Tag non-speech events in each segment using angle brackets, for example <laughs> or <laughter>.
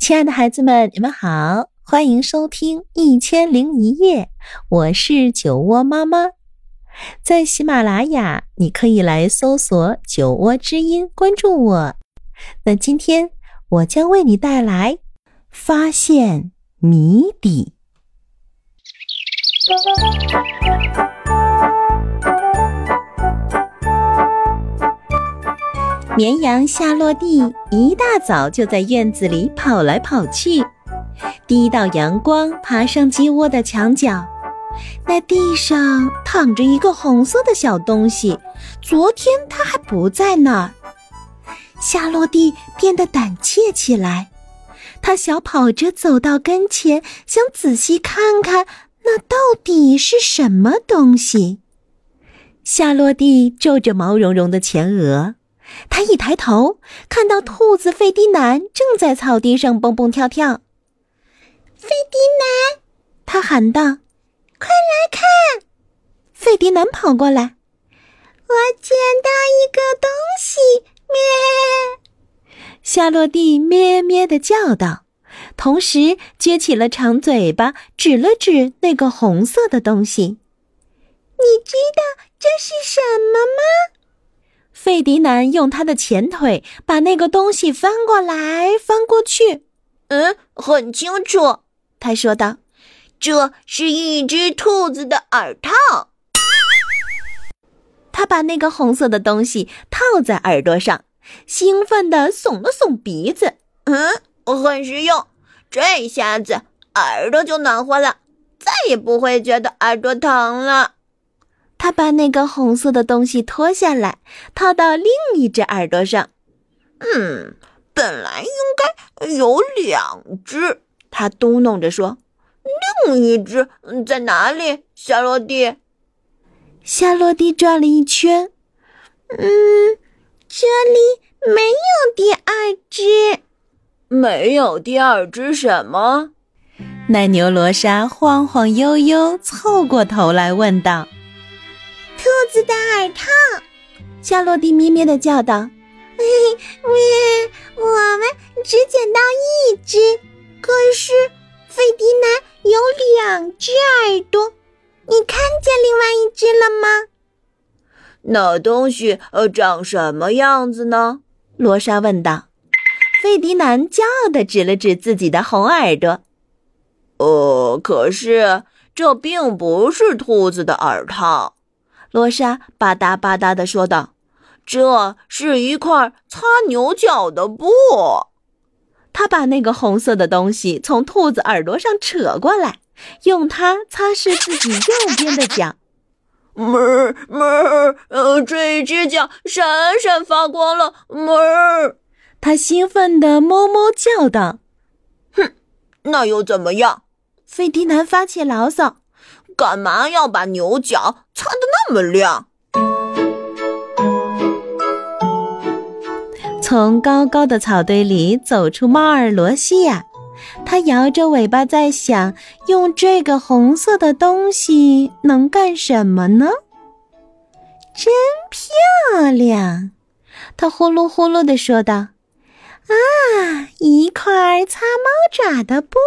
亲爱的孩子们，你们好，欢迎收听《一千零一夜》，我是酒窝妈妈。在喜马拉雅，你可以来搜索“酒窝之音”，关注我。那今天我将为你带来发现谜底。绵羊夏洛蒂一大早就在院子里跑来跑去。第一道阳光爬上鸡窝的墙角，那地上躺着一个红色的小东西。昨天它还不在那儿。夏洛蒂变得胆怯起来，他小跑着走到跟前，想仔细看看那到底是什么东西。夏洛蒂皱着毛茸茸的前额。他一抬头，看到兔子费迪南正在草地上蹦蹦跳跳。费迪南，他喊道：“快来看！”费迪南跑过来，我捡到一个东西，咩！夏洛蒂咩咩的叫道，同时撅起了长嘴巴，指了指那个红色的东西。你知道这是什？费迪南用他的前腿把那个东西翻过来翻过去。嗯，很清楚，他说道：“这是一只兔子的耳套。”他把那个红色的东西套在耳朵上，兴奋地耸了耸鼻子。嗯，很实用，这下子耳朵就暖和了，再也不会觉得耳朵疼了。他把那个红色的东西脱下来，套到另一只耳朵上。嗯，本来应该有两只，他嘟哝着说：“另一只在哪里？”夏洛蒂。夏洛蒂转了一圈，嗯，这里没有第二只。没有第二只什么？奶牛罗莎晃晃悠悠凑过头来问道。兔子的耳套，夏洛蒂咩咩的叫道：“ <laughs> 咩，我们只捡到一只，可是费迪南有两只耳朵，你看见另外一只了吗？”那东西呃长什么样子呢？罗莎问道。费迪南骄傲的指了指自己的红耳朵：“哦，可是这并不是兔子的耳套。”罗莎吧嗒吧嗒地说道：“这是一块擦牛角的布。”他把那个红色的东西从兔子耳朵上扯过来，用它擦拭自己右边的脚。哞哞，呃，这只脚闪闪发光了。哞！他兴奋地哞哞叫道：“哼，那又怎么样？”费迪南发起牢骚。干嘛要把牛角擦得那么亮？从高高的草堆里走出猫儿罗西亚，它摇着尾巴在想：用这个红色的东西能干什么呢？真漂亮！它呼噜呼噜地说道：“啊，一块擦猫爪的布。”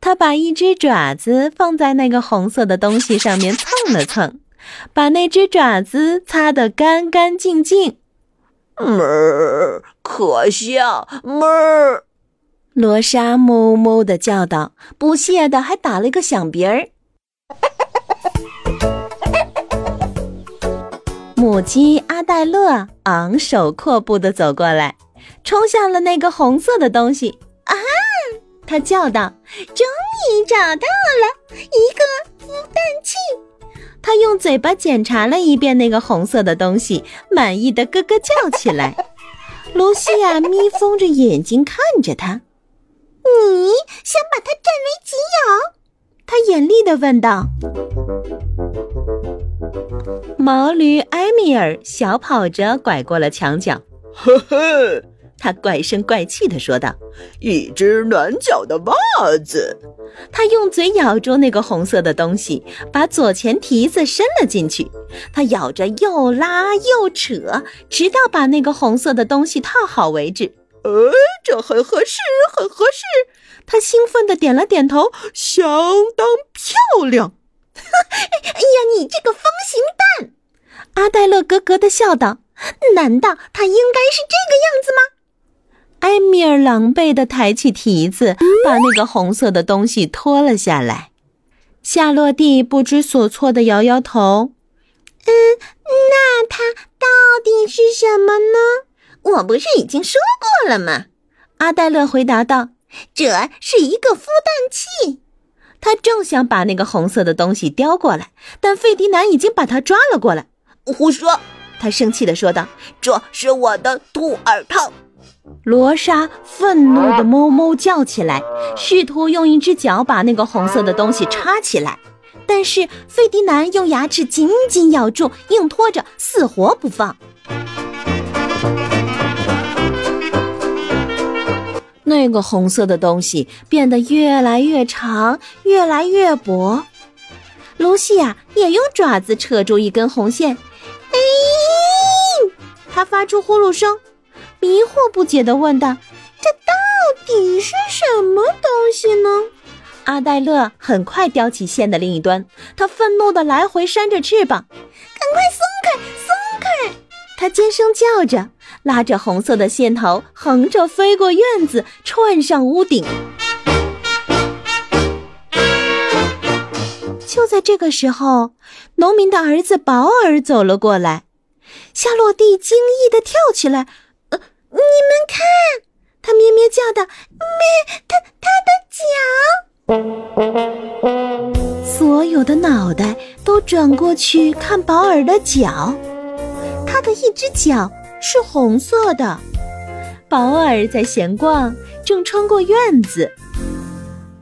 他把一只爪子放在那个红色的东西上面蹭了蹭，把那只爪子擦得干干净净。哞儿，可笑！哞儿，罗莎哞哞的叫道，不屑的还打了一个响鼻儿。母鸡阿黛勒昂首阔步的走过来，冲向了那个红色的东西。啊！他叫道：“终于找到了一个孵蛋器。”他用嘴巴检查了一遍那个红色的东西，满意的咯咯叫起来。<laughs> 卢西亚眯缝着眼睛看着他：“你想把它占为己有？”他严厉的问道。毛驴埃米尔小跑着拐过了墙角，呵呵。他怪声怪气地说道：“一只暖脚的袜子。”他用嘴咬住那个红色的东西，把左前蹄子伸了进去。他咬着又拉又扯，直到把那个红色的东西套好为止。呃，这很合适，很合适。他兴奋地点了点头，相当漂亮。<laughs> 哎呀，你这个方形蛋！阿黛勒咯咯地笑道：“难道它应该是这个样子吗？”埃米尔狼狈地抬起蹄子，把那个红色的东西拖了下来。夏洛蒂不知所措地摇摇头：“嗯，那它到底是什么呢？我不是已经说过了吗？”阿黛勒回答道：“这是一个孵蛋器。”他正想把那个红色的东西叼过来，但费迪南已经把他抓了过来。胡说！他生气地说道：“这是我的兔耳套。”罗莎愤怒地哞哞叫起来，试图用一只脚把那个红色的东西插起来，但是费迪南用牙齿紧紧咬住，硬拖着，死活不放。那个红色的东西变得越来越长，越来越薄。露西亚也用爪子扯住一根红线，哎，它发出呼噜声，迷惑不解地问道：“这到底是什么东西呢？”阿黛勒很快叼起线的另一端，他愤怒地来回扇着翅膀，“赶快松开，松开！”他尖声叫着。拉着红色的线头，横着飞过院子，窜上屋顶。就在这个时候，农民的儿子保尔走了过来。夏洛蒂惊异的跳起来：“，你们看！”他咩咩叫的：“咩，他他的脚！”所有的脑袋都转过去看保尔的脚，他的一只脚。是红色的，保尔在闲逛，正穿过院子。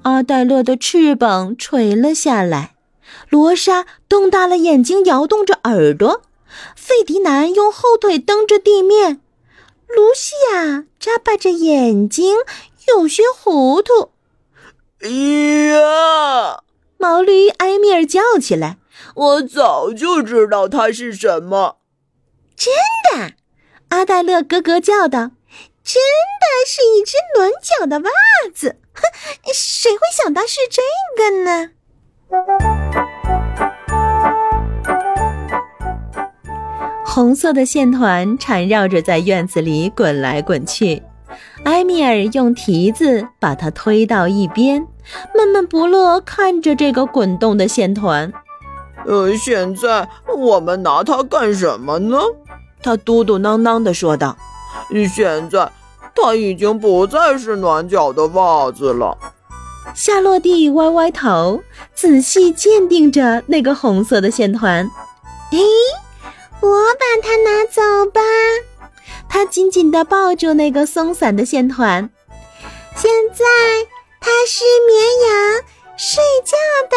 阿黛勒的翅膀垂了下来，罗莎瞪大了眼睛，摇动着耳朵。费迪南用后腿蹬着地面，露西亚眨巴着眼睛，有些糊涂。哎呀！毛驴埃米尔叫起来：“我早就知道它是什么。”真的。阿黛勒咯咯叫道：“真的是一只暖脚的袜子！哼，<laughs> 谁会想到是这个呢？”红色的线团缠绕着在院子里滚来滚去，埃米尔用蹄子把它推到一边，闷闷不乐看着这个滚动的线团。呃，现在我们拿它干什么呢？他嘟嘟囔囔地说道：“现在，它已经不再是暖脚的袜子了。”夏洛蒂歪歪头，仔细鉴定着那个红色的线团。“诶，我把它拿走吧。”他紧紧地抱住那个松散的线团。现在，它是绵羊睡觉的